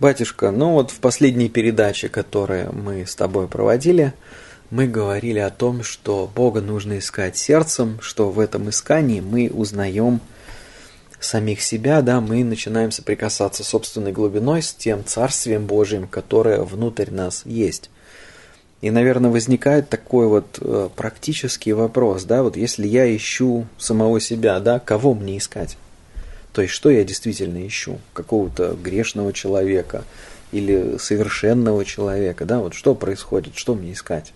Батюшка, ну вот в последней передаче, которую мы с тобой проводили, мы говорили о том, что Бога нужно искать сердцем, что в этом искании мы узнаем самих себя, да, мы начинаем соприкасаться собственной глубиной с тем Царствием Божьим, которое внутрь нас есть. И, наверное, возникает такой вот э, практический вопрос, да, вот если я ищу самого себя, да, кого мне искать? То есть, что я действительно ищу? Какого-то грешного человека или совершенного человека, да, вот что происходит, что мне искать?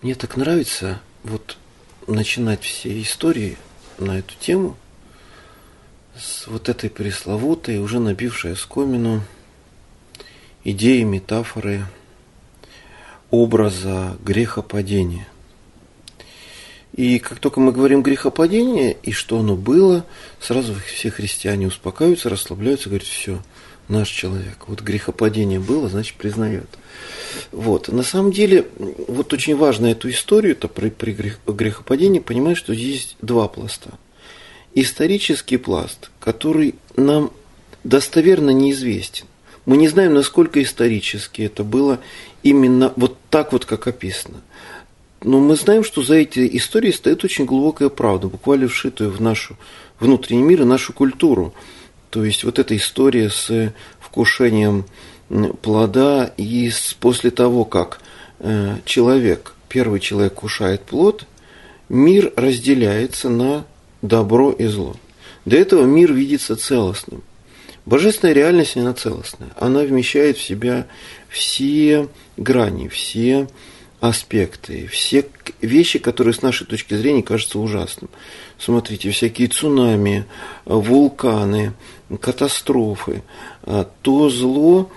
Мне так нравится вот начинать все истории на эту тему с вот этой пресловутой, уже набившей оскомину идеи, метафоры, образа грехопадения. И как только мы говорим грехопадение и что оно было, сразу все христиане успокаиваются, расслабляются, говорят, все, наш человек. Вот грехопадение было, значит, признает. Вот. На самом деле, вот очень важно эту историю это при, при грехопадении понимать, что здесь два пласта. Исторический пласт, который нам достоверно неизвестен. Мы не знаем, насколько исторически это было именно вот так вот, как описано. Но мы знаем, что за эти истории стоит очень глубокая правда, буквально вшитая в нашу внутренний мир и нашу культуру. То есть вот эта история с вкушением плода, и после того, как э, человек, первый человек кушает плод, мир разделяется на добро и зло. До этого мир видится целостным. Божественная реальность, она целостная. Она вмещает в себя все грани, все аспекты, все вещи, которые с нашей точки зрения кажутся ужасным. Смотрите, всякие цунами, вулканы, катастрофы, а то зло,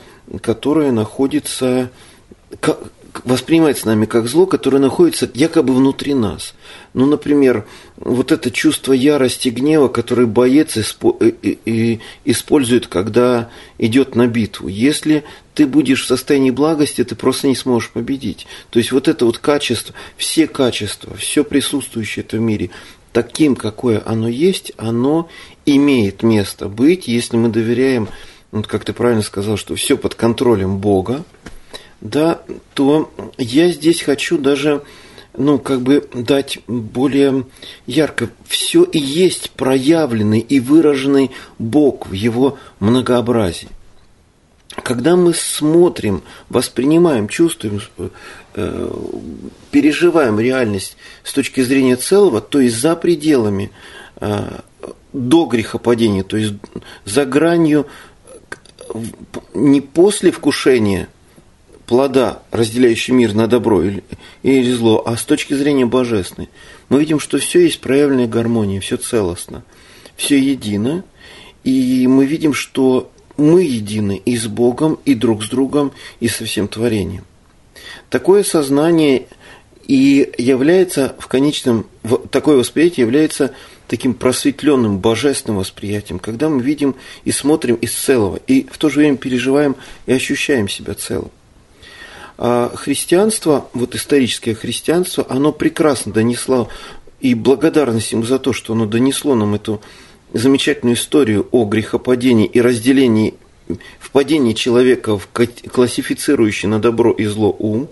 которое находится, воспринимается нами как зло, которое находится якобы внутри нас. Ну, например, вот это чувство ярости, гнева, которое боец использует, когда идет на битву. Если ты будешь в состоянии благости, ты просто не сможешь победить. То есть вот это вот качество, все качества, все присутствующее в мире, таким, какое оно есть, оно имеет место быть, если мы доверяем, вот как ты правильно сказал, что все под контролем Бога, да, то я здесь хочу даже, ну, как бы дать более ярко. Все и есть проявленный и выраженный Бог в его многообразии. Когда мы смотрим, воспринимаем, чувствуем, э, переживаем реальность с точки зрения целого, то есть за пределами э, до грехопадения, то есть за гранью не после вкушения плода, разделяющий мир на добро или, зло, а с точки зрения божественной, мы видим, что все есть проявленная гармония, все целостно, все едино, и мы видим, что мы едины и с Богом, и друг с другом, и со всем творением. Такое сознание и является в конечном, такое восприятие является таким просветленным, божественным восприятием, когда мы видим и смотрим из целого, и в то же время переживаем и ощущаем себя целым. А христианство, вот историческое христианство, оно прекрасно донесло, и благодарность ему за то, что оно донесло нам эту замечательную историю о грехопадении и разделении впадении человека в классифицирующий на добро и зло ум.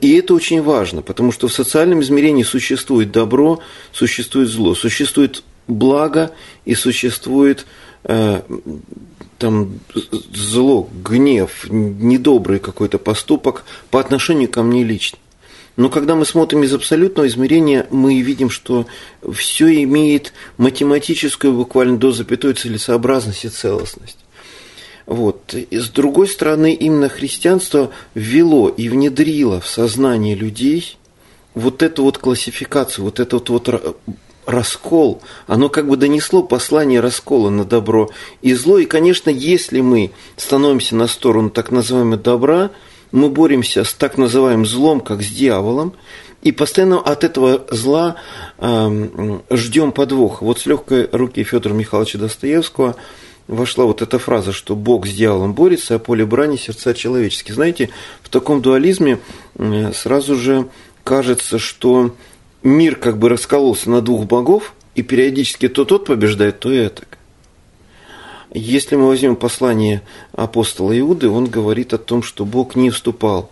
И это очень важно, потому что в социальном измерении существует добро, существует зло, существует благо и существует э, там зло, гнев, недобрый какой-то поступок по отношению ко мне лично. Но когда мы смотрим из абсолютного измерения, мы видим, что все имеет математическую буквально до запятой целесообразность и целостность. Вот. И с другой стороны, именно христианство ввело и внедрило в сознание людей вот эту вот классификацию, вот этот вот раскол, оно как бы донесло послание раскола на добро и зло. И, конечно, если мы становимся на сторону так называемого добра, мы боремся с так называемым злом, как с дьяволом, и постоянно от этого зла э, ждем подвоха. Вот с легкой руки Федора Михайловича Достоевского вошла вот эта фраза, что Бог с дьяволом борется, а поле брани сердца человеческие. Знаете, в таком дуализме сразу же кажется, что мир как бы раскололся на двух богов, и периодически то тот побеждает, то это. Если мы возьмем послание апостола Иуды, он говорит о том, что Бог не вступал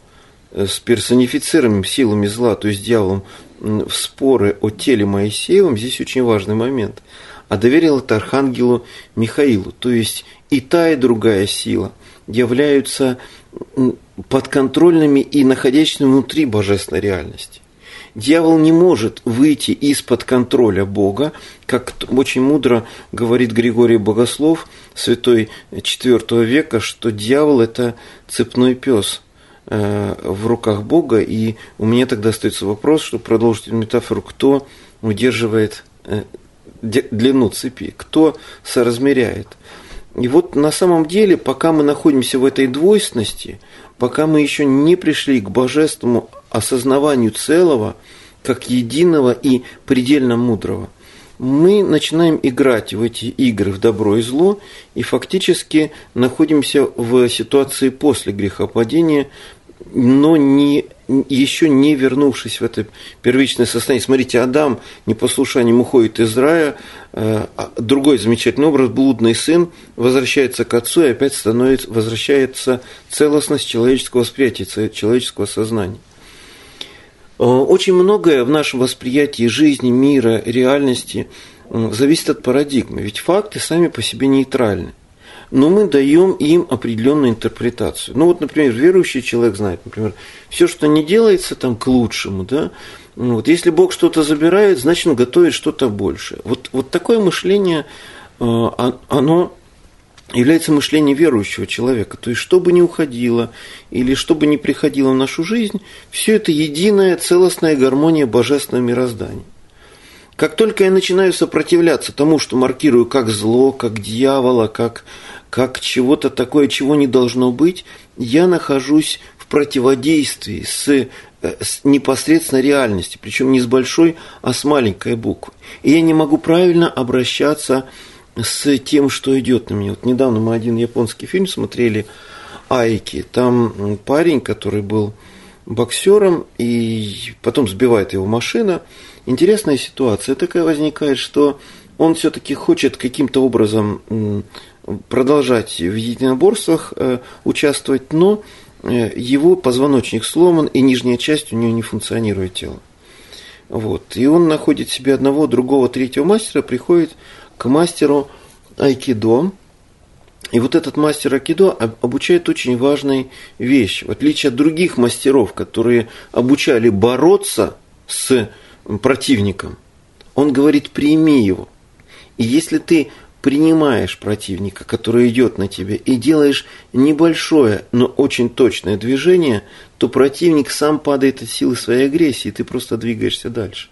э, с персонифицированными силами зла, то есть дьяволом, в споры о теле Моисеевом, здесь очень важный момент, а доверил это архангелу Михаилу. То есть и та, и другая сила являются подконтрольными и находящимися внутри божественной реальности. Дьявол не может выйти из-под контроля Бога, как очень мудро говорит Григорий Богослов, святой IV века, что дьявол – это цепной пес э, в руках Бога. И у меня тогда остается вопрос, чтобы продолжить метафору, кто удерживает э, длину цепи, кто соразмеряет. И вот на самом деле, пока мы находимся в этой двойственности, пока мы еще не пришли к божественному осознаванию целого, как единого и предельно мудрого, мы начинаем играть в эти игры в добро и зло и фактически находимся в ситуации после грехопадения, но не, еще не вернувшись в это первичное состояние. Смотрите, Адам непослушанием уходит из рая, э, а другой замечательный образ, блудный сын, возвращается к отцу и опять становится, возвращается целостность человеческого восприятия, человеческого сознания. Э, очень многое в нашем восприятии жизни, мира, реальности зависит от парадигмы, ведь факты сами по себе нейтральны но мы даем им определенную интерпретацию. Ну вот, например, верующий человек знает, например, все, что не делается там к лучшему, да, ну вот если Бог что-то забирает, значит, он готовит что-то большее. Вот, вот такое мышление, э, оно является мышлением верующего человека. То есть, что бы ни уходило или что бы ни приходило в нашу жизнь, все это единая целостная гармония божественного мироздания. Как только я начинаю сопротивляться тому, что маркирую как зло, как дьявола, как как чего-то такое, чего не должно быть, я нахожусь в противодействии с, э, с непосредственно реальностью, причем не с большой, а с маленькой буквы. И я не могу правильно обращаться с тем, что идет на меня. Вот недавно мы один японский фильм смотрели Айки. Там парень, который был боксером, и потом сбивает его машина. Интересная ситуация такая возникает, что он все-таки хочет каким-то образом продолжать в единоборствах э, участвовать, но э, его позвоночник сломан, и нижняя часть у него не функционирует тело. Вот. И он находит себе одного, другого, третьего мастера, приходит к мастеру айкидо. И вот этот мастер айкидо обучает очень важной вещи. В отличие от других мастеров, которые обучали бороться с противником, он говорит, прими его. И если ты принимаешь противника, который идет на тебя, и делаешь небольшое, но очень точное движение, то противник сам падает от силы своей агрессии, и ты просто двигаешься дальше.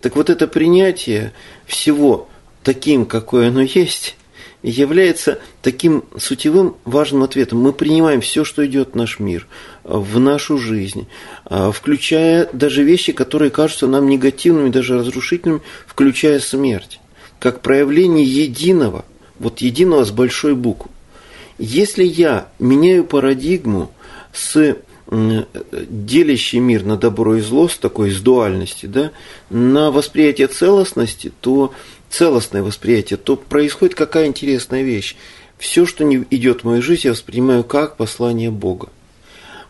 Так вот это принятие всего таким, какое оно есть, является таким сутевым важным ответом. Мы принимаем все, что идет в наш мир, в нашу жизнь, включая даже вещи, которые кажутся нам негативными, даже разрушительными, включая смерть как проявление единого, вот единого с большой буквы. Если я меняю парадигму с делящий мир на добро и зло, с такой из дуальности, да, на восприятие целостности, то целостное восприятие, то происходит какая интересная вещь. Все, что не идет в мою жизнь, я воспринимаю как послание Бога.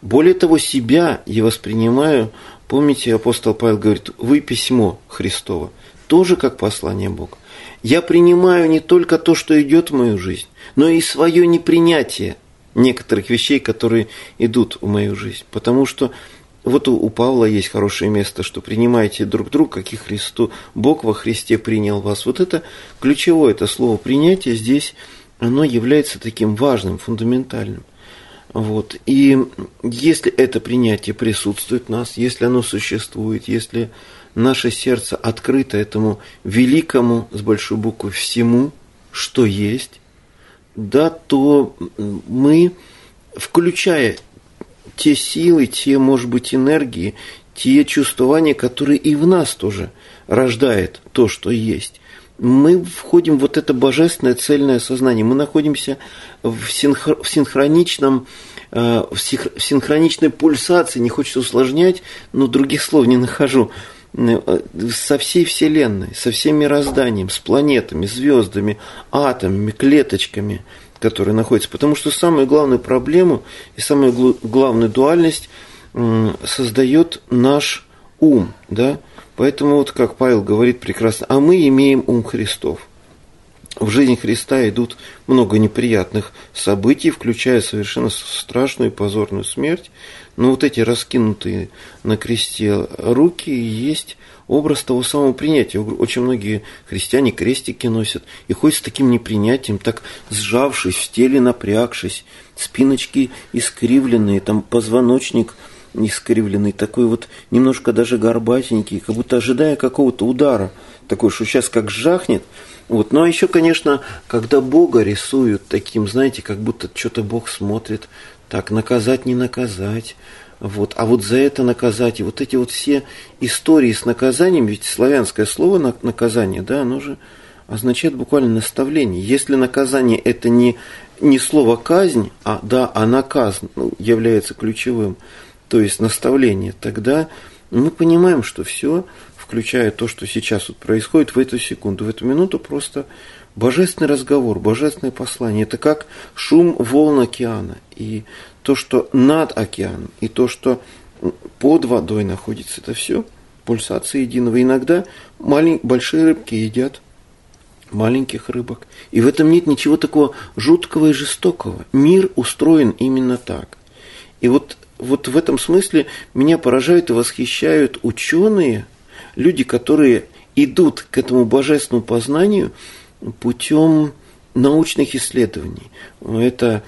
Более того, себя я воспринимаю, помните, апостол Павел говорит, вы письмо Христово, тоже как послание Бога. Я принимаю не только то, что идет в мою жизнь, но и свое непринятие некоторых вещей, которые идут в мою жизнь. Потому что вот у, Павла есть хорошее место, что принимайте друг друга, как и Христу, Бог во Христе принял вас. Вот это ключевое, это слово принятие здесь, оно является таким важным, фундаментальным. Вот. И если это принятие присутствует в нас, если оно существует, если наше сердце открыто этому великому, с большой буквы, всему, что есть, да, то мы, включая те силы, те, может быть, энергии, те чувствования, которые и в нас тоже рождает то, что есть, мы входим в вот это божественное цельное сознание. Мы находимся в, синхр... в синхроничном э, в синхроничной пульсации, не хочется усложнять, но других слов не нахожу. Э, со всей Вселенной, со всем мирозданием, с планетами, звездами, атомами, клеточками, которые находятся. Потому что самую главную проблему и самую главную дуальность создает наш ум. Да? Поэтому, вот как Павел говорит прекрасно, а мы имеем ум Христов в жизни Христа идут много неприятных событий, включая совершенно страшную и позорную смерть. Но вот эти раскинутые на кресте руки есть образ того самого принятия. Очень многие христиане крестики носят и ходят с таким непринятием, так сжавшись в теле, напрягшись, спиночки искривленные, там позвоночник искривленный, такой вот немножко даже горбатенький, как будто ожидая какого-то удара, такой, что сейчас как жахнет – вот. Ну а еще, конечно, когда Бога рисуют таким, знаете, как будто что-то Бог смотрит, так, наказать, не наказать, вот, а вот за это наказать. И вот эти вот все истории с наказанием, ведь славянское слово наказание, да, оно же означает буквально наставление. Если наказание это не, не слово казнь, а да, а наказ ну, является ключевым, то есть наставление, тогда мы понимаем, что все включая то, что сейчас вот происходит в эту секунду, в эту минуту, просто божественный разговор, божественное послание. Это как шум волн океана. И то, что над океаном, и то, что под водой находится, это все пульсация единого. Иногда малень... большие рыбки едят маленьких рыбок. И в этом нет ничего такого жуткого и жестокого. Мир устроен именно так. И вот, вот в этом смысле меня поражают и восхищают ученые, люди, которые идут к этому божественному познанию путем научных исследований. Это,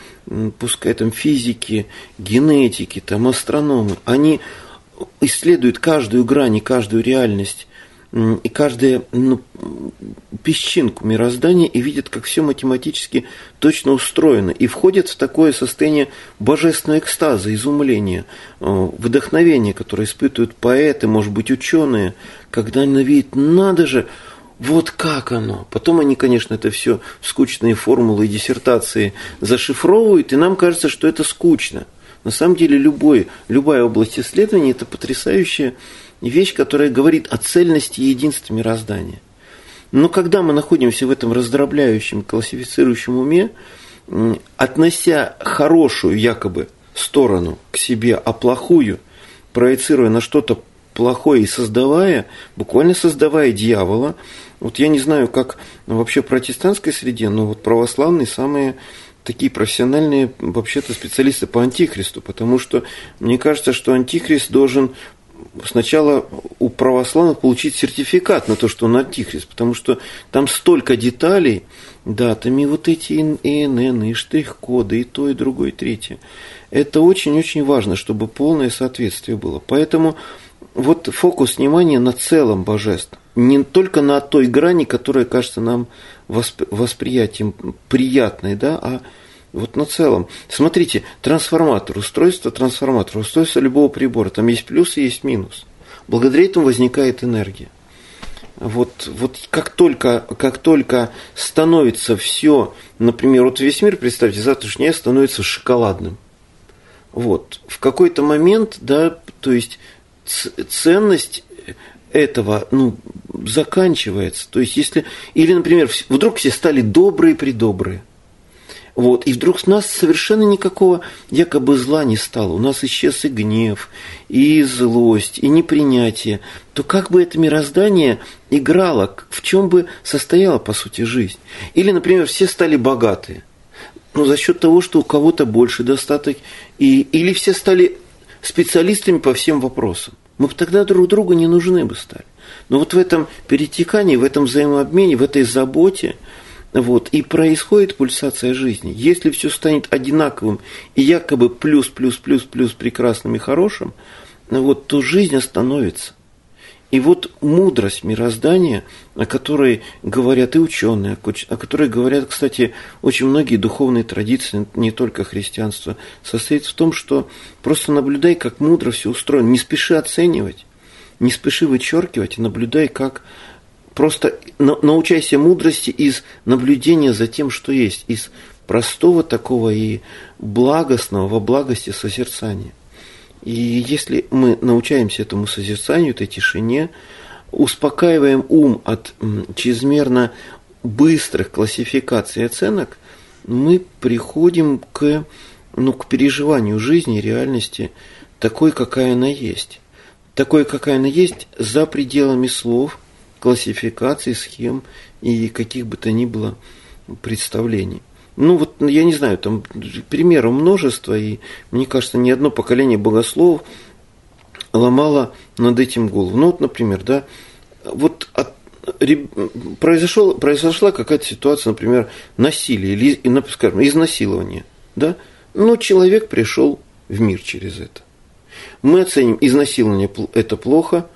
пускай там физики, генетики, там астрономы, они исследуют каждую грань и каждую реальность и каждую ну, песчинку мироздания и видят, как все математически точно устроено, и входят в такое состояние божественного экстаза, изумления, э, вдохновения, которое испытывают поэты, может быть, ученые, когда они видят, надо же, вот как оно. Потом они, конечно, это все скучные формулы и диссертации зашифровывают, и нам кажется, что это скучно. На самом деле любой, любая область исследования – это потрясающая вещь, которая говорит о цельности и единстве мироздания. Но когда мы находимся в этом раздробляющем, классифицирующем уме, относя хорошую якобы сторону к себе, а плохую, проецируя на что-то плохое и создавая, буквально создавая дьявола, вот я не знаю, как вообще в протестантской среде, но вот православные самые такие профессиональные вообще-то специалисты по антихристу, потому что мне кажется, что антихрист должен сначала у православных получить сертификат на то, что он антихрист, потому что там столько деталей, да, там и вот эти ИНН, и штрих-коды, и то, и другое, и третье. Это очень-очень важно, чтобы полное соответствие было. Поэтому вот фокус внимания на целом божестве, не только на той грани, которая кажется нам восприятием приятной, да, а вот на целом. Смотрите, трансформатор, устройство трансформатора, устройство любого прибора, там есть плюс и есть минус. Благодаря этому возникает энергия. Вот, вот как, только, как только становится все, например, вот весь мир, представьте, завтрашний становится шоколадным. Вот. В какой-то момент, да, то есть ценность этого, ну, заканчивается. То есть, если, или, например, вдруг все стали добрые-предобрые – вот. И вдруг с нас совершенно никакого якобы зла не стало. У нас исчез и гнев, и злость, и непринятие. То как бы это мироздание играло, в чем бы состояла, по сути, жизнь? Или, например, все стали богатые. Ну, за счет того, что у кого-то больше достаток. И, или все стали специалистами по всем вопросам. Мы бы тогда друг другу не нужны бы стали. Но вот в этом перетекании, в этом взаимообмене, в этой заботе – вот, и происходит пульсация жизни. Если все станет одинаковым и якобы плюс, плюс, плюс, плюс прекрасным и хорошим, вот, то жизнь остановится. И вот мудрость мироздания, о которой говорят и ученые, о которой говорят, кстати, очень многие духовные традиции, не только христианство, состоит в том, что просто наблюдай, как мудро все устроено. Не спеши оценивать, не спеши вычеркивать, и наблюдай, как Просто научайся мудрости из наблюдения за тем, что есть, из простого такого и благостного во благости созерцания. И если мы научаемся этому созерцанию, этой тишине, успокаиваем ум от чрезмерно быстрых классификаций и оценок, мы приходим к, ну, к переживанию жизни, реальности такой, какая она есть. Такой, какая она есть за пределами слов, классификаций, схем и каких бы то ни было представлений. Ну вот, я не знаю, там примеров множество, и мне кажется, ни одно поколение богословов ломало над этим голову. Ну вот, например, да, вот от, произошел, произошла какая-то ситуация, например, насилие или, скажем, изнасилование, да, но человек пришел в мир через это. Мы оценим, изнасилование это плохо,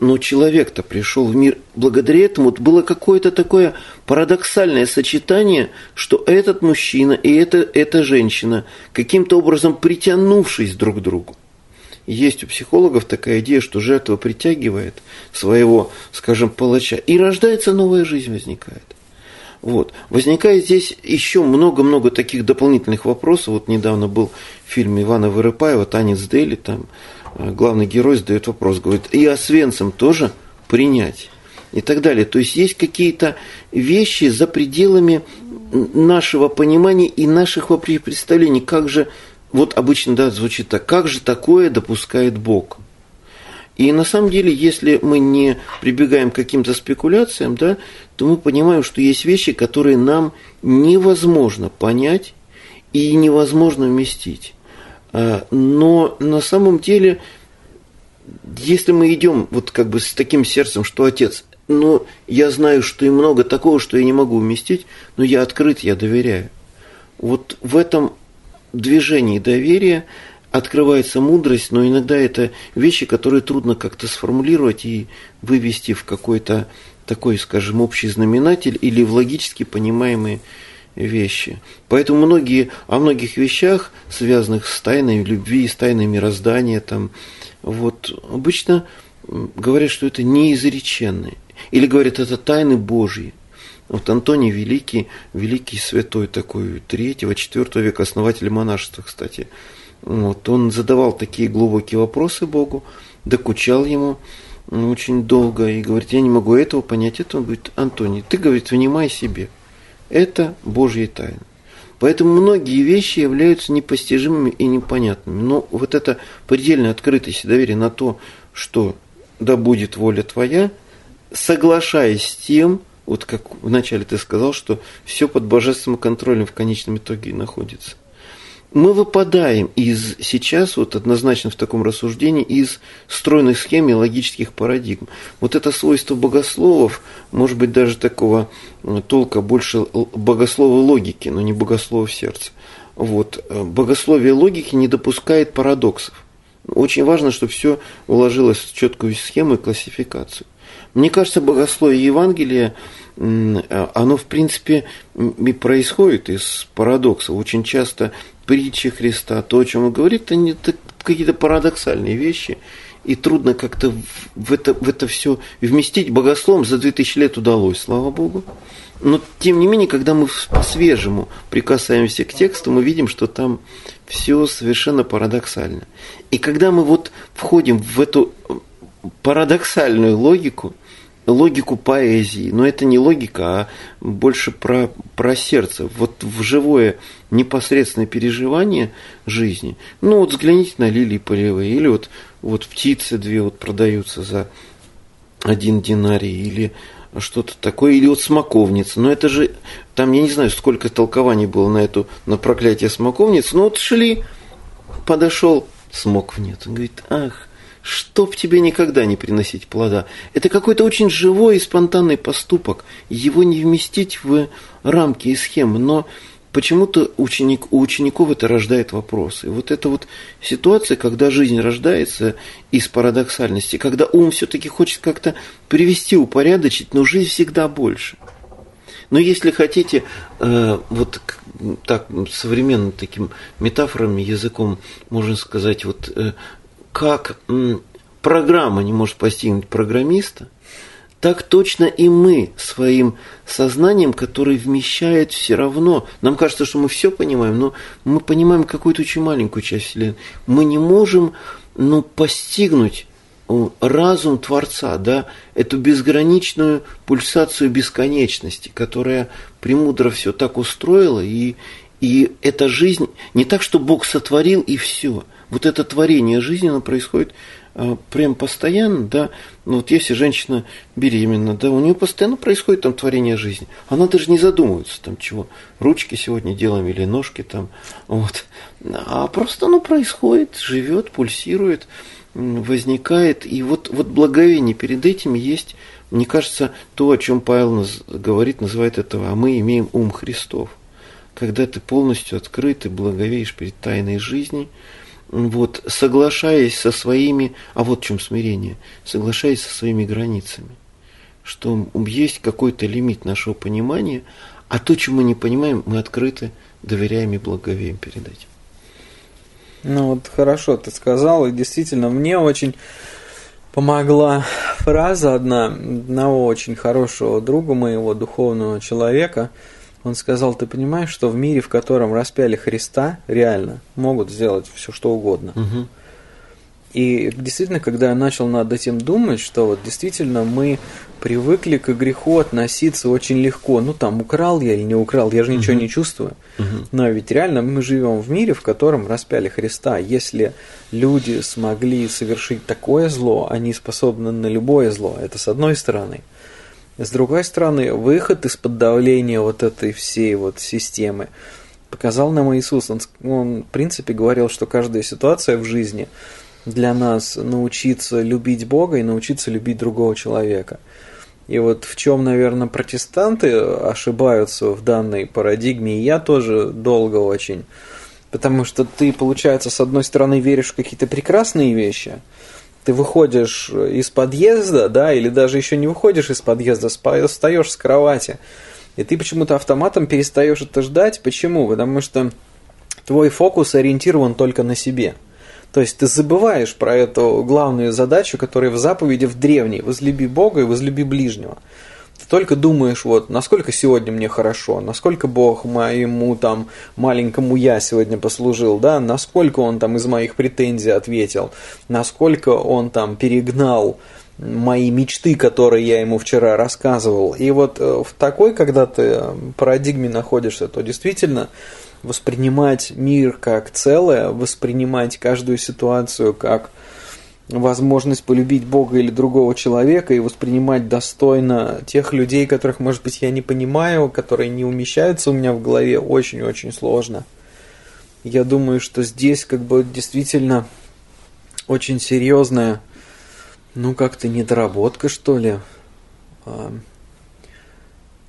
но человек-то пришел в мир благодаря этому. Было какое-то такое парадоксальное сочетание, что этот мужчина и эта, эта женщина, каким-то образом притянувшись друг к другу, есть у психологов такая идея, что жертва притягивает своего, скажем, палача, и рождается новая жизнь возникает. Вот. Возникает здесь еще много-много таких дополнительных вопросов. Вот недавно был фильм Ивана Вырыпаева «Танец Дели», там главный герой задает вопрос, говорит, и освенцам тоже принять и так далее. То есть есть какие-то вещи за пределами нашего понимания и наших представлений, как же вот обычно да, звучит так, как же такое допускает Бог? И на самом деле, если мы не прибегаем к каким-то спекуляциям, да, то мы понимаем, что есть вещи, которые нам невозможно понять и невозможно вместить. А, но на самом деле, если мы идем вот как бы с таким сердцем, что Отец, но я знаю, что и много такого, что я не могу вместить, но я открыт, я доверяю. Вот в этом движении доверия открывается мудрость, но иногда это вещи, которые трудно как-то сформулировать и вывести в какой-то такой, скажем, общий знаменатель или в логически понимаемые вещи. Поэтому многие, о многих вещах, связанных с тайной любви, с тайной мироздания, там, вот, обычно говорят, что это неизреченные. Или говорят, это тайны Божьи. Вот Антоний Великий, великий святой такой, третьего, четвертого века, основатель монашества, кстати. Вот, он задавал такие глубокие вопросы Богу, докучал ему очень долго и говорит, я не могу этого понять. Это он говорит, Антоний, ты, говорит, внимай себе. Это Божья тайна. Поэтому многие вещи являются непостижимыми и непонятными. Но вот эта предельная открытость и доверие на то, что да будет воля твоя, соглашаясь с тем, вот как вначале ты сказал, что все под божественным контролем в конечном итоге находится. Мы выпадаем из сейчас, вот однозначно в таком рассуждении, из стройных схем и логических парадигм. Вот это свойство богословов, может быть, даже такого э, толка больше богослова логики, но не богослова сердца. Вот. Э, богословие логики не допускает парадоксов. Очень важно, чтобы все уложилось в четкую схему и классификацию. Мне кажется, богословие Евангелия, оно, в принципе, и происходит из парадокса. Очень часто притчи Христа, то, о чем он говорит, это какие-то парадоксальные вещи, и трудно как-то в это, в это все вместить. Богословом за 2000 лет удалось, слава Богу. Но, тем не менее, когда мы по-свежему прикасаемся к тексту, мы видим, что там все совершенно парадоксально. И когда мы вот входим в эту парадоксальную логику – логику поэзии, но это не логика, а больше про, про сердце, вот в живое непосредственное переживание жизни. Ну вот взгляните на лилии полевые, или вот, вот птицы две вот продаются за один динарий, или что-то такое, или вот смоковница. Но это же, там я не знаю, сколько толкований было на эту, на проклятие смоковницы, но вот шли, подошел, смокв нет. Он говорит, ах, чтоб тебе никогда не приносить плода. Это какой-то очень живой и спонтанный поступок. Его не вместить в рамки и схемы, но почему-то ученик, у учеников это рождает вопросы. Вот эта вот ситуация, когда жизнь рождается из парадоксальности, когда ум все-таки хочет как-то привести, упорядочить, но жизнь всегда больше. Но если хотите, э, вот так современным таким метафорами, языком, можно сказать, вот э, как программа не может постигнуть программиста, так точно и мы своим сознанием, которое вмещает все равно. Нам кажется, что мы все понимаем, но мы понимаем какую-то очень маленькую часть Вселенной. Мы не можем ну, постигнуть разум Творца, да, эту безграничную пульсацию бесконечности, которая премудро все так устроила, и, и эта жизнь не так, что Бог сотворил и все. Вот это творение жизни, оно происходит э, прям постоянно, да, ну вот если женщина беременна, да, у нее постоянно происходит там творение жизни. Она даже не задумывается там чего, ручки сегодня делаем или ножки там, вот. А просто оно происходит, живет, пульсирует возникает. И вот, вот благовение перед этим есть, мне кажется, то, о чем Павел говорит, называет этого, а мы имеем ум Христов. Когда ты полностью открыт и благовеешь перед тайной жизни, вот, соглашаясь со своими, а вот в чем смирение, соглашаясь со своими границами, что есть какой-то лимит нашего понимания, а то, чем мы не понимаем, мы открыты, доверяем и благовеем перед этим. Ну вот хорошо ты сказал, и действительно мне очень помогла фраза одна одного очень хорошего друга моего, духовного человека. Он сказал, ты понимаешь, что в мире, в котором распяли Христа, реально могут сделать все, что угодно. Угу. И действительно, когда я начал над этим думать, что вот действительно мы привыкли к греху относиться очень легко. Ну там украл я или не украл, я же ничего угу. не чувствую. Угу. Но ведь реально мы живем в мире, в котором распяли Христа. Если люди смогли совершить такое зло, они способны на любое зло. Это с одной стороны. С другой стороны, выход из-под давления вот этой всей вот системы показал нам Иисус. Он, он, в принципе, говорил, что каждая ситуация в жизни – для нас научиться любить Бога и научиться любить другого человека. И вот в чем, наверное, протестанты ошибаются в данной парадигме, и я тоже долго очень. Потому что ты, получается, с одной стороны веришь в какие-то прекрасные вещи, ты выходишь из подъезда, да, или даже еще не выходишь из подъезда, встаешь с кровати, и ты почему-то автоматом перестаешь это ждать. Почему? Потому что твой фокус ориентирован только на себе – то есть ты забываешь про эту главную задачу, которая в заповеди в древней «возлюби Бога и возлюби ближнего». Ты только думаешь, вот, насколько сегодня мне хорошо, насколько Бог моему там маленькому я сегодня послужил, да, насколько он там из моих претензий ответил, насколько он там перегнал мои мечты, которые я ему вчера рассказывал. И вот э, в такой, когда ты парадигме находишься, то действительно воспринимать мир как целое, воспринимать каждую ситуацию как возможность полюбить Бога или другого человека и воспринимать достойно тех людей, которых, может быть, я не понимаю, которые не умещаются у меня в голове, очень-очень сложно. Я думаю, что здесь как бы действительно очень серьезная, ну как-то недоработка, что ли, а,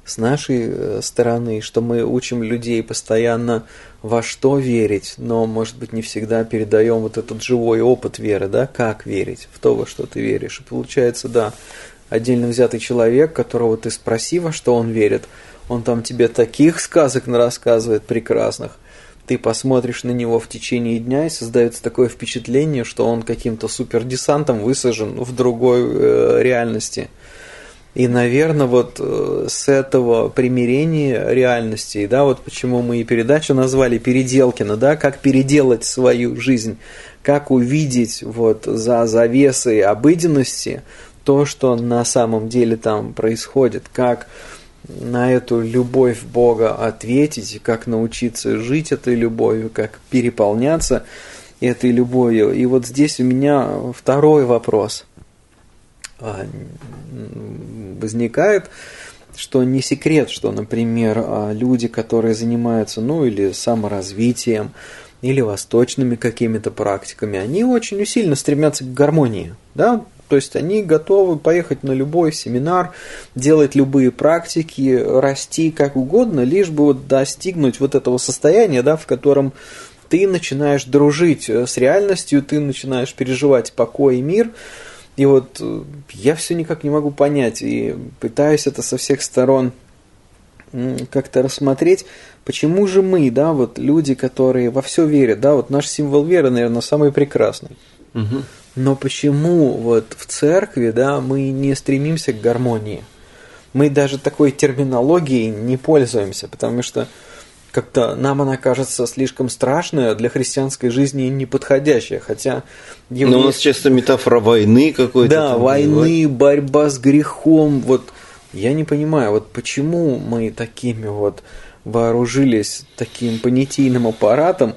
с нашей э, стороны, что мы учим людей постоянно во что верить, но, может быть, не всегда передаем вот этот живой опыт веры, да, как верить в то, во что ты веришь. И получается, да, отдельно взятый человек, которого ты спроси, во что он верит, он там тебе таких сказок рассказывает прекрасных, ты посмотришь на него в течение дня и создается такое впечатление, что он каким-то супердесантом высажен в другой э, реальности – и, наверное, вот э, с этого примирения реальностей, да, вот почему мы и передачу назвали Переделкина, да, как переделать свою жизнь, как увидеть вот за завесой обыденности то, что на самом деле там происходит, как на эту любовь Бога ответить, как научиться жить этой любовью, как переполняться этой любовью. И вот здесь у меня второй вопрос – возникает, что не секрет, что, например, а, люди, которые занимаются, ну, или саморазвитием, или восточными какими-то практиками, они очень усиленно стремятся к гармонии, да, то есть они готовы поехать на любой семинар, делать любые практики, расти как угодно, лишь бы вот достигнуть вот этого состояния, да, в котором ты начинаешь дружить э, с реальностью, ты начинаешь переживать покой и мир, и вот э, я все никак не могу понять и пытаюсь это со всех сторон как-то рассмотреть, почему же мы, да, вот люди, которые во все верят, да, вот наш символ веры, наверное, самый прекрасный. Угу. Но почему вот в церкви, да, мы не стремимся к гармонии? Мы даже такой терминологией не пользуемся, потому что как-то нам она кажется слишком страшная, для христианской жизни неподходящая, хотя... Еврей... Но у нас часто метафора войны какой-то. Да, войны, бывает. борьба с грехом, вот я не понимаю, вот почему мы такими вот вооружились таким понятийным аппаратом,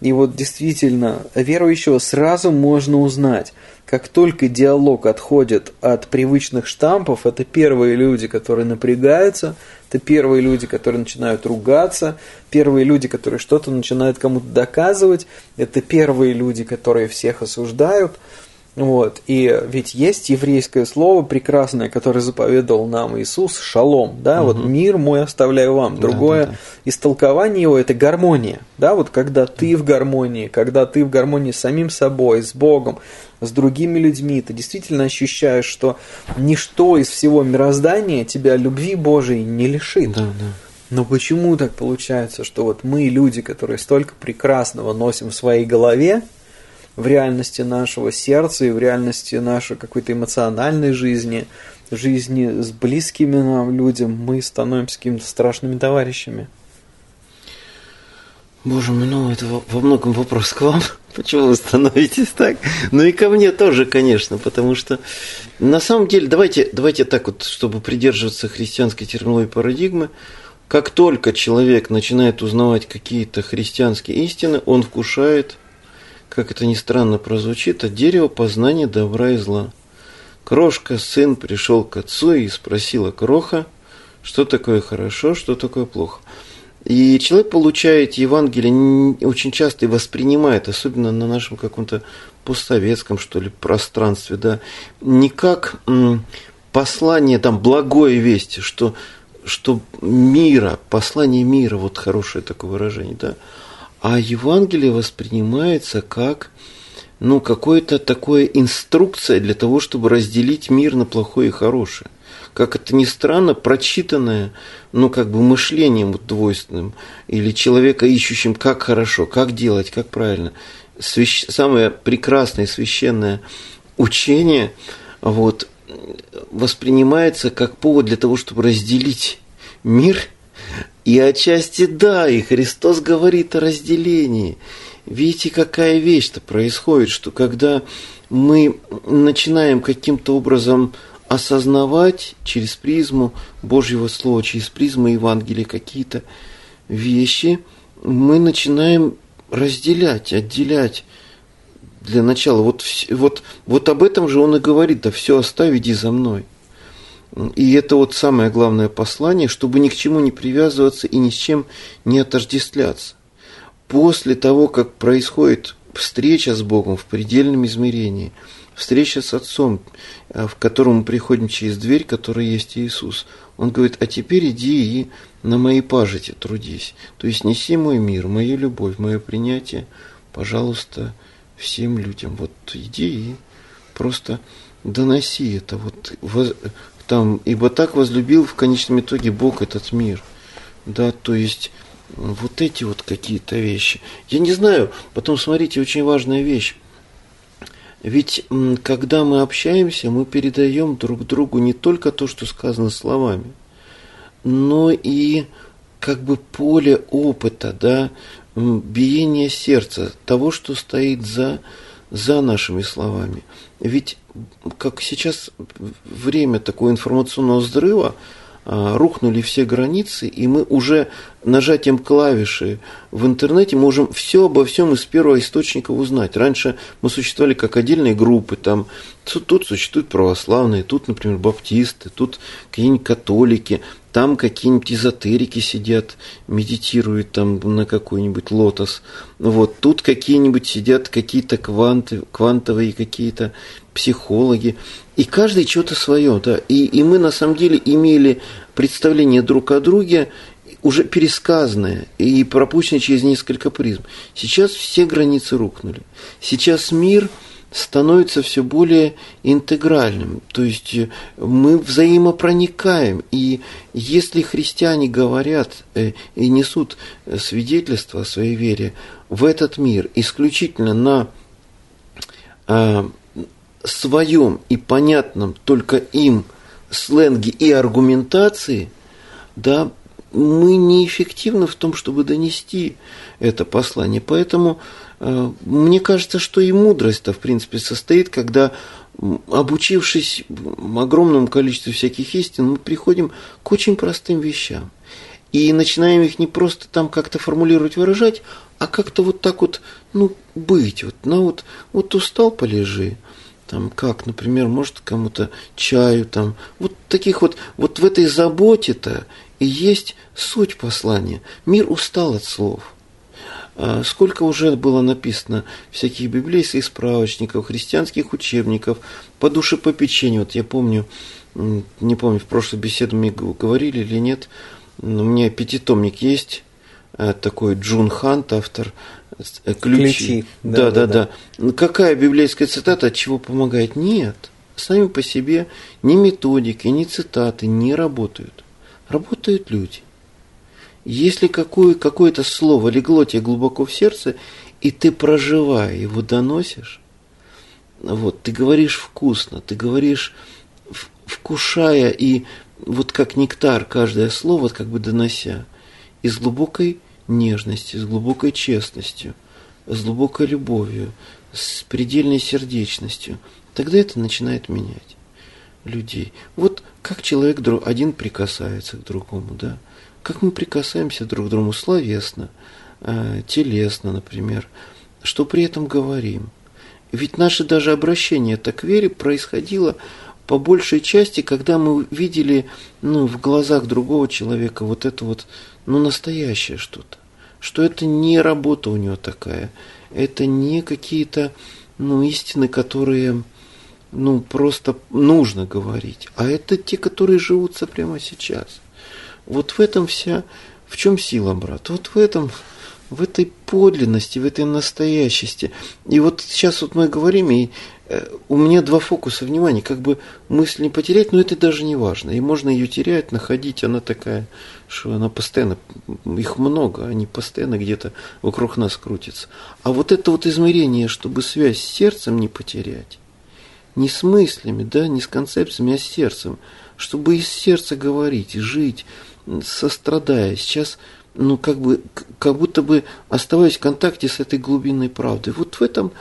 и вот действительно, верующего сразу можно узнать. Как только диалог отходит от привычных штампов, это первые люди, которые напрягаются, это первые люди, которые начинают ругаться, первые люди, которые что-то начинают кому-то доказывать, это первые люди, которые всех осуждают – вот. И ведь есть еврейское слово прекрасное, которое заповедовал нам Иисус, шалом, да, угу. вот мир мой оставляю вам. Другое да, да, да. истолкование его – это гармония, да, вот когда ты в гармонии, когда ты в гармонии с самим собой, с Богом, с другими людьми, ты действительно ощущаешь, что ничто из всего мироздания тебя любви Божией не лишит. Да, да. Но почему так получается, что вот мы, люди, которые столько прекрасного носим в своей голове, в реальности нашего сердца и в реальности нашей какой-то эмоциональной жизни, жизни с близкими нам людям, мы становимся какими-то страшными товарищами. Боже мой, ну это во многом вопрос к вам. Почему вы становитесь так? Ну и ко мне тоже, конечно, потому что на самом деле, давайте, давайте так вот, чтобы придерживаться христианской терминологии парадигмы, как только человек начинает узнавать какие-то христианские истины, он вкушает как это ни странно прозвучит, от дерева познания добра и зла. Крошка, сын, пришел к отцу и спросила Кроха, что такое хорошо, что такое плохо. И человек получает Евангелие очень часто и воспринимает, особенно на нашем каком-то постсоветском, что ли, пространстве, да, не как послание, там, благое вести, что, что мира, послание мира, вот хорошее такое выражение, да, а Евангелие воспринимается как ну, какое-то такое инструкция для того, чтобы разделить мир на плохое и хорошее. Как это ни странно, прочитанное, ну, как бы мышлением двойственным, или человека ищущим, как хорошо, как делать, как правильно. Свящ... Самое прекрасное священное учение вот, воспринимается как повод для того, чтобы разделить мир – и отчасти да, и Христос говорит о разделении. Видите, какая вещь-то происходит, что когда мы начинаем каким-то образом осознавать через призму Божьего Слова, через призму Евангелия какие-то вещи, мы начинаем разделять, отделять для начала. Вот, вот, вот об этом же он и говорит, да все оставь, иди за мной. И это вот самое главное послание, чтобы ни к чему не привязываться и ни с чем не отождествляться. После того, как происходит встреча с Богом в предельном измерении, встреча с Отцом, э, в котором мы приходим через дверь, которая есть Иисус, Он говорит, а теперь иди и на моей пажите трудись. То есть неси мой мир, мою любовь, мое принятие, пожалуйста, всем людям. Вот иди и просто доноси это. Вот там, ибо так возлюбил в конечном итоге Бог этот мир. Да, то есть вот эти вот какие-то вещи. Я не знаю, потом смотрите, очень важная вещь. Ведь когда мы общаемся, мы передаем друг другу не только то, что сказано словами, но и как бы поле опыта, да, биение сердца, того, что стоит за, за нашими словами. Ведь как сейчас время такого информационного взрыва, рухнули все границы, и мы уже нажатием клавиши в интернете можем все обо всем из первого источника узнать. Раньше мы существовали как отдельные группы, там тут существуют православные, тут, например, баптисты, тут какие-нибудь католики, там какие-нибудь эзотерики сидят, медитируют там на какой-нибудь лотос. Вот тут какие-нибудь сидят какие-то кванты, квантовые какие-то психологи, и каждый что-то свое, да. И, и мы на самом деле имели представление друг о друге уже пересказанное и пропущенное через несколько призм. Сейчас все границы рухнули. Сейчас мир становится все более интегральным. То есть э, мы взаимопроникаем. И если христиане говорят э, и несут свидетельство о своей вере в этот мир исключительно на а, своем и понятном только им сленге и аргументации, да, мы неэффективны в том, чтобы донести это послание. Поэтому э, мне кажется, что и мудрость-то, в принципе, состоит, когда, обучившись огромному количеству всяких истин, мы приходим к очень простым вещам. И начинаем их не просто там как-то формулировать, выражать, а как-то вот так вот, ну, быть. Вот, ну, вот, вот устал, полежи там как, например, может кому-то чаю там, вот таких вот, вот в этой заботе-то и есть суть послания. Мир устал от слов. А сколько уже было написано всяких библейских справочников, христианских учебников по душепопечению. Вот я помню, не помню, в прошлой беседе мы говорили или нет, у меня пятитомник есть, э, такой Джун Хант, автор Ключи. Ключи. Да, да, да, да. Ну, какая библейская цитата от чего помогает? Нет. Сами по себе ни методики, ни цитаты не работают. Работают люди. Если какое, какое-то слово легло тебе глубоко в сердце, и ты, проживая его, доносишь, вот, ты говоришь вкусно, ты говоришь, вкушая и вот как нектар каждое слово, как бы донося, из глубокой нежностью, с глубокой честностью, с глубокой любовью, с предельной сердечностью, тогда это начинает менять людей. Вот как человек один прикасается к другому, да? Как мы прикасаемся друг к другу словесно, э, телесно, например, что при этом говорим. Ведь наше даже обращение так к вере происходило по большей части, когда мы видели ну, в глазах другого человека вот это вот ну, настоящее что-то. Что это не работа у него такая, это не какие-то ну, истины, которые ну, просто нужно говорить, а это те, которые живутся прямо сейчас. Вот в этом вся, в чем сила, брат? Вот в этом в этой подлинности, в этой настоящести. И вот сейчас вот мы говорим, и э, у меня два фокуса внимания, как бы мысль не потерять, но это даже не важно. И можно ее терять, находить, она такая, что она постоянно, их много, они постоянно где-то вокруг нас крутятся. А вот это вот измерение, чтобы связь с сердцем не потерять, не с мыслями, да, не с концепциями, а с сердцем, чтобы из сердца говорить, жить, сострадая. Сейчас ну, как бы, как будто бы оставаясь в контакте с этой глубинной правдой. Вот в этом,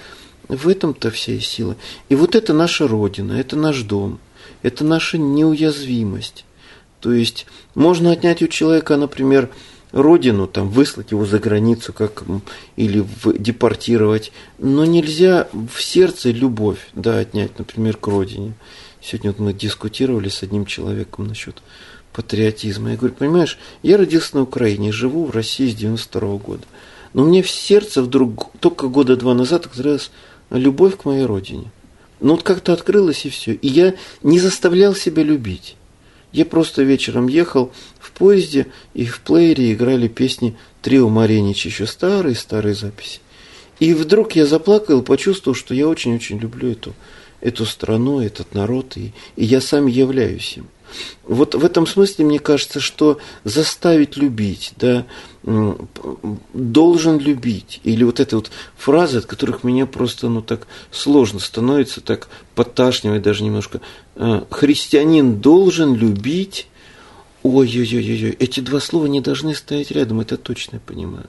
в этом-то вся сила. И вот это наша Родина, это наш дом, это наша неуязвимость. То есть можно отнять у человека, например, родину, там, выслать его за границу как, или в, депортировать, но нельзя в сердце любовь да, отнять, например, к родине. Сегодня вот мы дискутировали с одним человеком насчет патриотизма. Я говорю, понимаешь, я родился на Украине, живу в России с 92 -го года. Но мне в сердце вдруг только года два назад открылась любовь к моей родине. Ну вот как-то открылась и все. И я не заставлял себя любить. Я просто вечером ехал в поезде, и в плеере играли песни Трио Маренич, еще старые-старые записи. И вдруг я заплакал и почувствовал, что я очень-очень люблю эту, эту страну, этот народ, и, и я сам являюсь им. Вот в этом смысле мне кажется, что заставить любить, да, должен любить, или вот эта вот фраза, от которых меня просто, ну, так сложно становится, так подташнивает даже немножко. Э, Христианин должен любить, ой-ой-ой-ой, эти два слова не должны стоять рядом, это точно я понимаю.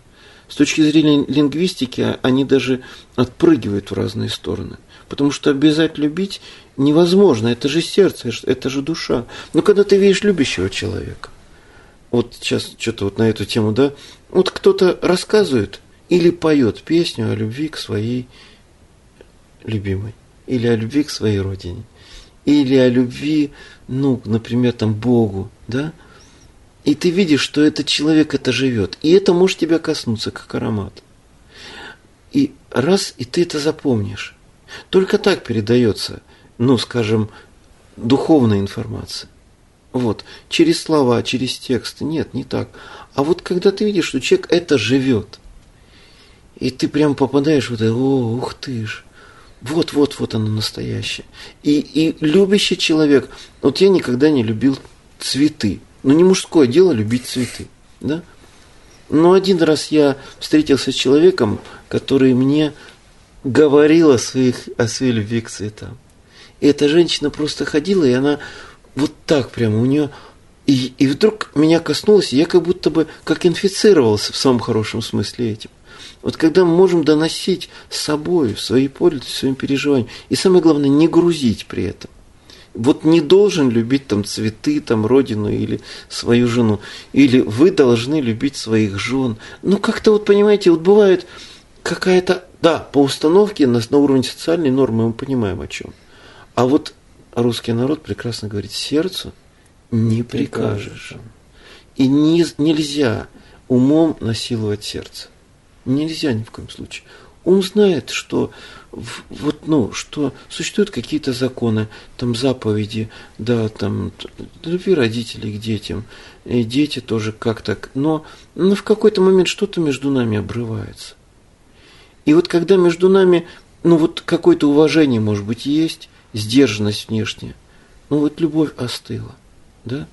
С точки зрения лингвистики они даже отпрыгивают в разные стороны. Потому что обязать любить невозможно. Это же сердце, это же душа. Но когда ты видишь любящего человека, вот сейчас что-то вот на эту тему, да, вот кто-то рассказывает или поет песню о любви к своей любимой, или о любви к своей родине, или о любви, ну, например, там, Богу, да, и ты видишь, что этот человек это живет, и это может тебя коснуться, как аромат. И раз, и ты это запомнишь. Только так передается, ну, скажем, духовная информация. Вот, через слова, через текст. Нет, не так. А вот когда ты видишь, что человек это живет, и ты прям попадаешь в это, о, ух ты ж, вот, вот, вот оно настоящее. И, и любящий человек, вот я никогда не любил цветы. Ну, не мужское дело любить цветы, да? Но один раз я встретился с человеком, который мне говорил о, своих, о своей любви к цветам. И эта женщина просто ходила, и она вот так прямо, у нее И, и вдруг меня коснулось, я как будто бы как инфицировался в самом хорошем смысле этим. Вот когда мы можем доносить с собой свои поля, своим переживаниям, и самое главное, не грузить при этом. Вот не должен любить там цветы, там родину или свою жену. Или вы должны любить своих жен. Ну, как-то вот, понимаете, вот бывает какая-то, да, по установке на, на уровне социальной нормы мы понимаем о чем. А вот русский народ прекрасно говорит, сердцу не прикажешь. И не, нельзя умом насиловать сердце. Нельзя ни в коем случае. Он знает, что вот, ну, что существуют какие-то законы, там заповеди, да, там любви родителей к детям, и дети тоже как-то, но, но в какой-то момент что-то между нами обрывается. И вот когда между нами, ну вот какое-то уважение, может быть, есть, сдержанность внешняя, ну вот любовь остыла, да,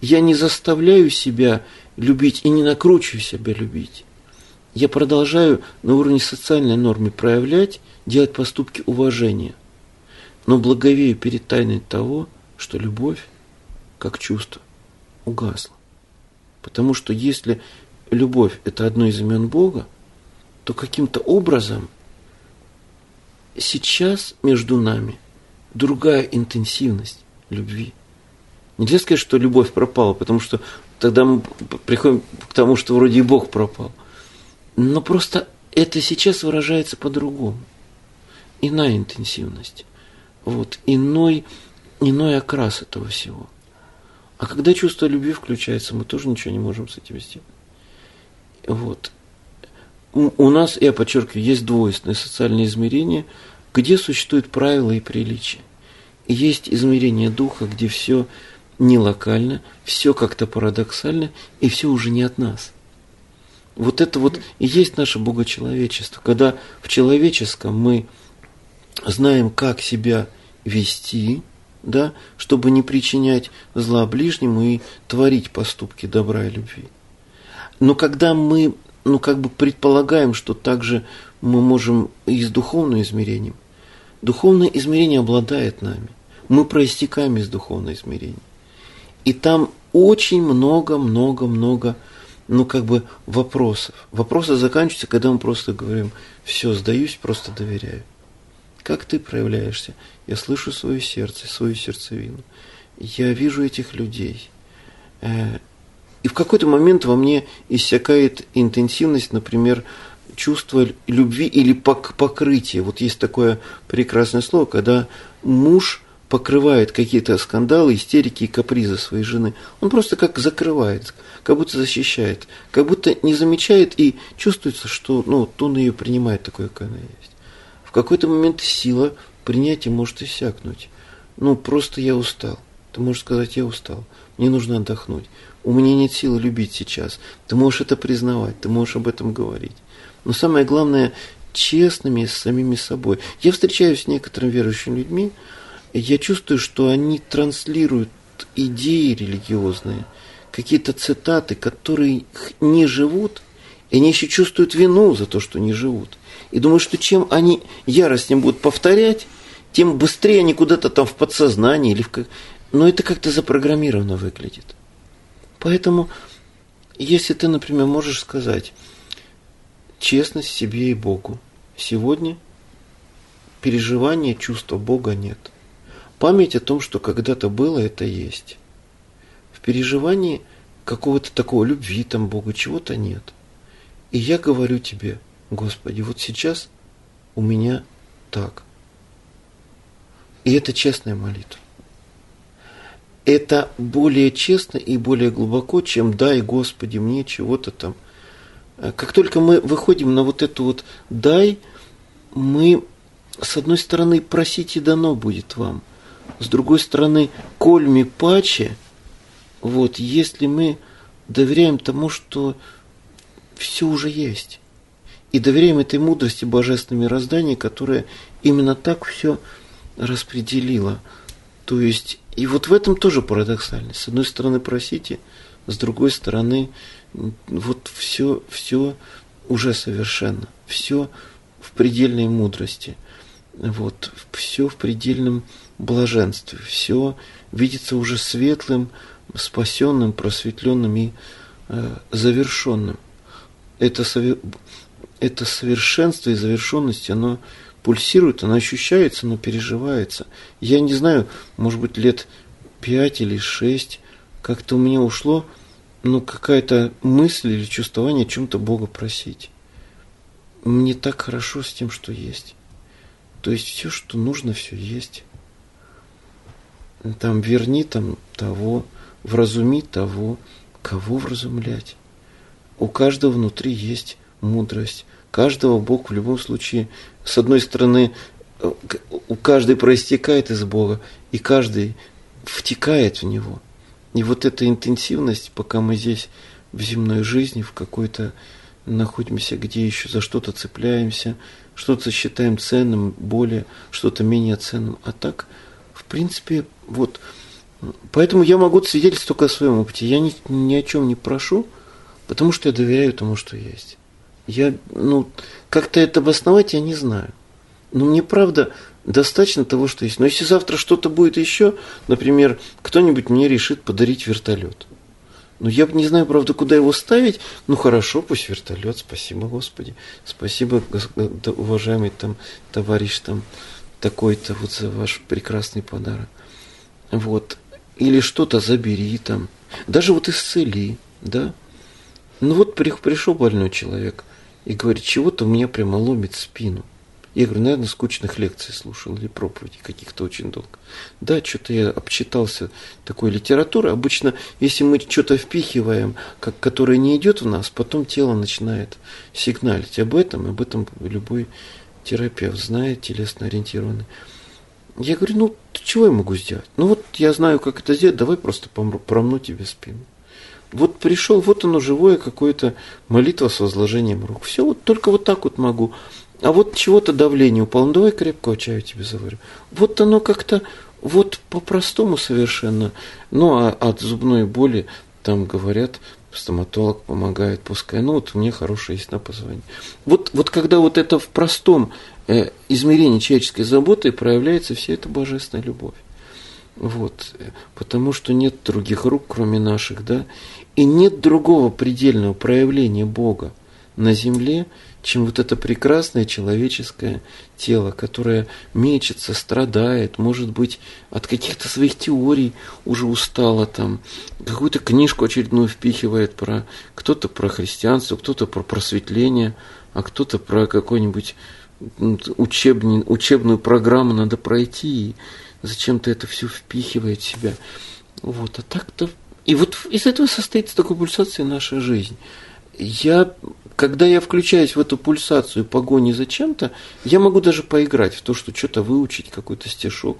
я не заставляю себя любить и не накручиваю себя любить. Я продолжаю на уровне социальной нормы проявлять, делать поступки уважения, но благовею перед тайной того, что любовь, как чувство, угасла. Потому что если любовь – это одно из имен Бога, то каким-то образом сейчас между нами другая интенсивность любви. Нельзя сказать, что любовь пропала, потому что тогда мы приходим к тому, что вроде и Бог пропал. Но просто это сейчас выражается по-другому. Иная интенсивность. Вот, иной, иной окрас этого всего. А когда чувство любви включается, мы тоже ничего не можем с этим сделать. Вот. У нас, я подчеркиваю, есть двойственное социальное измерение, где существуют правила и приличия. И есть измерение духа, где все не локально, все как-то парадоксально, и все уже не от нас – вот это вот и есть наше богочеловечество, когда в человеческом мы знаем, как себя вести, да, чтобы не причинять зла ближнему и творить поступки добра и любви. Но когда мы, ну, как бы предполагаем, что также мы можем и с духовным измерением, духовное измерение обладает нами. Мы проистекаем из духовного измерения. И там очень много-много-много ну, как бы вопросов. Вопросы заканчиваются, когда мы просто говорим, все, сдаюсь, просто доверяю. Как ты проявляешься? Я слышу свое сердце, свою сердцевину. Я вижу этих людей. И в какой-то момент во мне иссякает интенсивность, например, чувство любви или покрытия. Вот есть такое прекрасное слово, когда муж покрывает какие-то скандалы, истерики и капризы своей жены. Он просто как закрывает, как будто защищает, как будто не замечает и чувствуется, что ну, он ее принимает такой, какая она есть. В какой-то момент сила принятия может иссякнуть. Ну, просто я устал. Ты можешь сказать, я устал, мне нужно отдохнуть. У меня нет силы любить сейчас. Ты можешь это признавать, ты можешь об этом говорить. Но самое главное, честными с самими собой. Я встречаюсь с некоторыми верующими людьми, я чувствую, что они транслируют идеи религиозные, какие-то цитаты, которые не живут, и они еще чувствуют вину за то, что не живут. И думаю, что чем они яростнее будут повторять, тем быстрее они куда-то там в подсознании или в... Но это как-то запрограммировано выглядит. Поэтому, если ты, например, можешь сказать честность себе и Богу, сегодня переживания, чувства Бога нет – Память о том, что когда-то было, это есть. В переживании какого-то такого любви там Бога чего-то нет. И я говорю тебе, Господи, вот сейчас у меня так. И это честная молитва. Это более честно и более глубоко, чем дай, Господи, мне чего-то там. Как только мы выходим на вот эту вот дай, мы, с одной стороны, просите дано будет вам – с другой стороны, кольми паче, вот, если мы доверяем тому, что все уже есть, и доверяем этой мудрости божественного мироздания, которая именно так все распределила. То есть, и вот в этом тоже парадоксальность. С одной стороны, просите, с другой стороны, вот все, все уже совершенно, все в предельной мудрости, вот, все в предельном блаженстве. Все видится уже светлым, спасенным, просветленным и э, завершенным. Это, это совершенство и завершенность, оно пульсирует, оно ощущается, оно переживается. Я не знаю, может быть, лет пять или шесть как-то у меня ушло ну, какая-то мысль или чувствование о чем-то Бога просить. Мне так хорошо с тем, что есть. То есть все, что нужно, все есть. Там верни там того, вразуми того, кого вразумлять. У каждого внутри есть мудрость. Каждого Бог в любом случае, с одной стороны, у каждой проистекает из Бога, и каждый втекает в него. И вот эта интенсивность, пока мы здесь в земной жизни, в какой-то находимся, где еще за что-то цепляемся, что-то считаем ценным, более, что-то менее ценным. А так, в принципе, вот. Поэтому я могу свидетельствовать только о своем опыте. Я ни, ни о чем не прошу, потому что я доверяю тому, что есть. Я, ну, как-то это обосновать я не знаю. Но мне правда достаточно того, что есть. Но если завтра что-то будет еще, например, кто-нибудь мне решит подарить вертолет. Ну, я не знаю, правда, куда его ставить. Ну, хорошо, пусть вертолет. Спасибо, Господи. Спасибо, уважаемый там товарищ там такой-то вот за ваш прекрасный подарок. Вот. Или что-то забери там. Даже вот исцели, да. Ну вот пришел больной человек и говорит, чего-то у меня прямо ломит спину. Я говорю, наверное, скучных лекций слушал или проповедей каких-то очень долго. Да, что-то я обчитался такой литературы. Обычно, если мы что-то впихиваем, как, которое не идет в нас, потом тело начинает сигналить об этом, об этом любой терапевт знает, телесно ориентированный. Я говорю, ну, чего я могу сделать? Ну, вот я знаю, как это сделать, давай просто промну тебе спину. Вот пришел, вот оно живое какое-то молитва с возложением рук. Все, вот только вот так вот могу. А вот чего-то давление упало, ну давай крепкого чаю тебе заварю. Вот оно как-то, вот по-простому совершенно. Ну, а от зубной боли там говорят, стоматолог помогает, пускай. Ну, вот у меня хорошее есть на позвонить. Вот, вот когда вот это в простом э, измерении человеческой заботы проявляется вся эта божественная любовь. Вот, потому что нет других рук, кроме наших, да, и нет другого предельного проявления Бога на земле, чем вот это прекрасное человеческое тело, которое мечется, страдает, может быть, от каких-то своих теорий уже устало там, какую-то книжку очередную впихивает про кто-то про христианство, кто-то про просветление, а кто-то про какой-нибудь учебный, учебную программу надо пройти, и зачем-то это все впихивает в себя. Вот, а так-то... И вот из этого состоит такой пульсация наша жизнь. Я когда я включаюсь в эту пульсацию погони за чем-то, я могу даже поиграть в то, что что-то выучить, какой-то стишок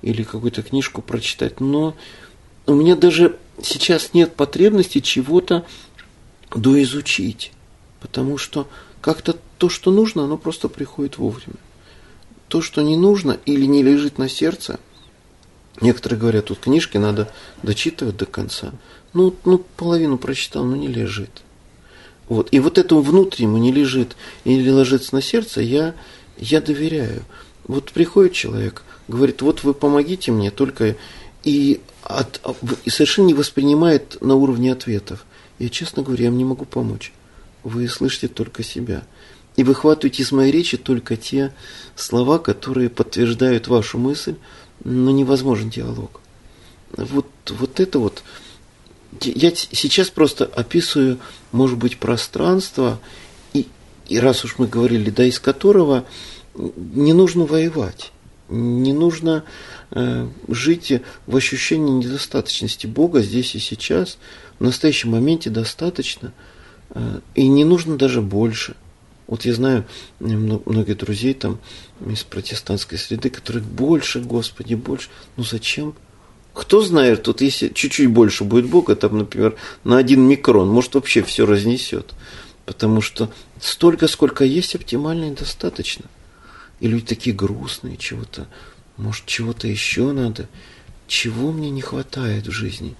или какую-то книжку прочитать. Но у меня даже сейчас нет потребности чего-то доизучить. Потому что как-то то, что нужно, оно просто приходит вовремя. То, что не нужно или не лежит на сердце, некоторые говорят, тут книжки надо дочитывать до конца. Ну, ну половину прочитал, но не лежит. Вот. И вот этому внутреннему не лежит или ложится на сердце, я, я доверяю. Вот приходит человек, говорит, вот вы помогите мне, только и, от, и совершенно не воспринимает на уровне ответов. Я, честно говоря, я вам не могу помочь. Вы слышите только себя. И выхватываете из моей речи только те слова, которые подтверждают вашу мысль, но невозможен диалог. Вот, вот это вот я сейчас просто описываю, может быть, пространство, и, и раз уж мы говорили, да, из которого не нужно воевать, не нужно э, жить в ощущении недостаточности Бога здесь и сейчас, в настоящем моменте достаточно, э, и не нужно даже больше. Вот я знаю многие друзей там из протестантской среды, которые больше, Господи, больше. Ну зачем? Кто знает, тут если чуть-чуть больше будет Бога, там, например, на один микрон, может вообще все разнесет. Потому что столько, сколько есть, оптимально и достаточно. И люди такие грустные, чего-то, может, чего-то еще надо. Чего мне не хватает в жизни?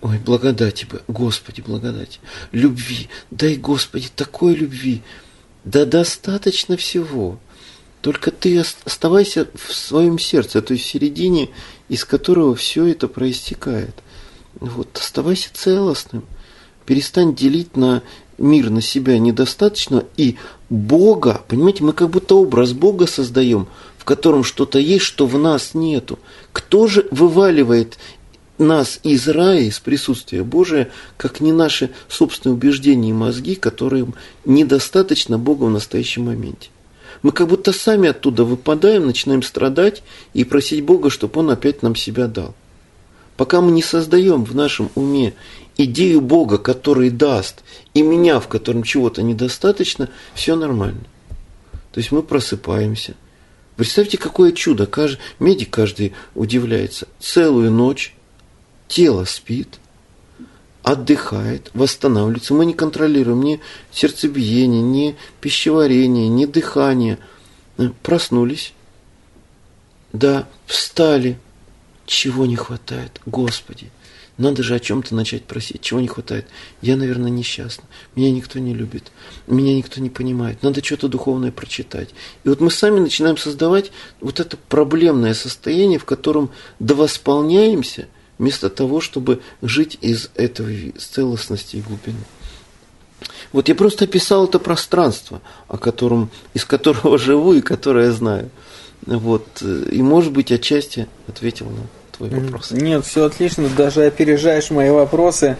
Ой, благодати бы, Господи, благодати. Любви, дай, Господи, такой любви. Да достаточно всего. Только ты оставайся в своем сердце, то есть в середине, из которого все это проистекает. Вот, оставайся целостным. Перестань делить на мир на себя недостаточно, и Бога, понимаете, мы как будто образ Бога создаем, в котором что-то есть, что в нас нету. Кто же вываливает нас из рая, из присутствия Божия, как не наши собственные убеждения и мозги, которым недостаточно Бога в настоящем моменте. Мы как будто сами оттуда выпадаем, начинаем страдать и просить Бога, чтобы Он опять нам себя дал. Пока мы не создаем в нашем уме идею Бога, который даст, и меня, в котором чего-то недостаточно, все нормально. То есть мы просыпаемся. Представьте, какое чудо. Каждый, медик каждый удивляется. Целую ночь тело спит, отдыхает, восстанавливается. Мы не контролируем ни сердцебиение, ни пищеварение, ни дыхание. Проснулись. Да, встали. Чего не хватает? Господи, надо же о чем-то начать просить. Чего не хватает? Я, наверное, несчастна. Меня никто не любит. Меня никто не понимает. Надо что-то духовное прочитать. И вот мы сами начинаем создавать вот это проблемное состояние, в котором довосполняемся, вместо того, чтобы жить из этой целостности и глубины. Вот я просто описал это пространство, о котором, из которого живу и которое я знаю. Вот. И, может быть, отчасти ответил на твой вопрос. Нет, все отлично, даже опережаешь мои вопросы.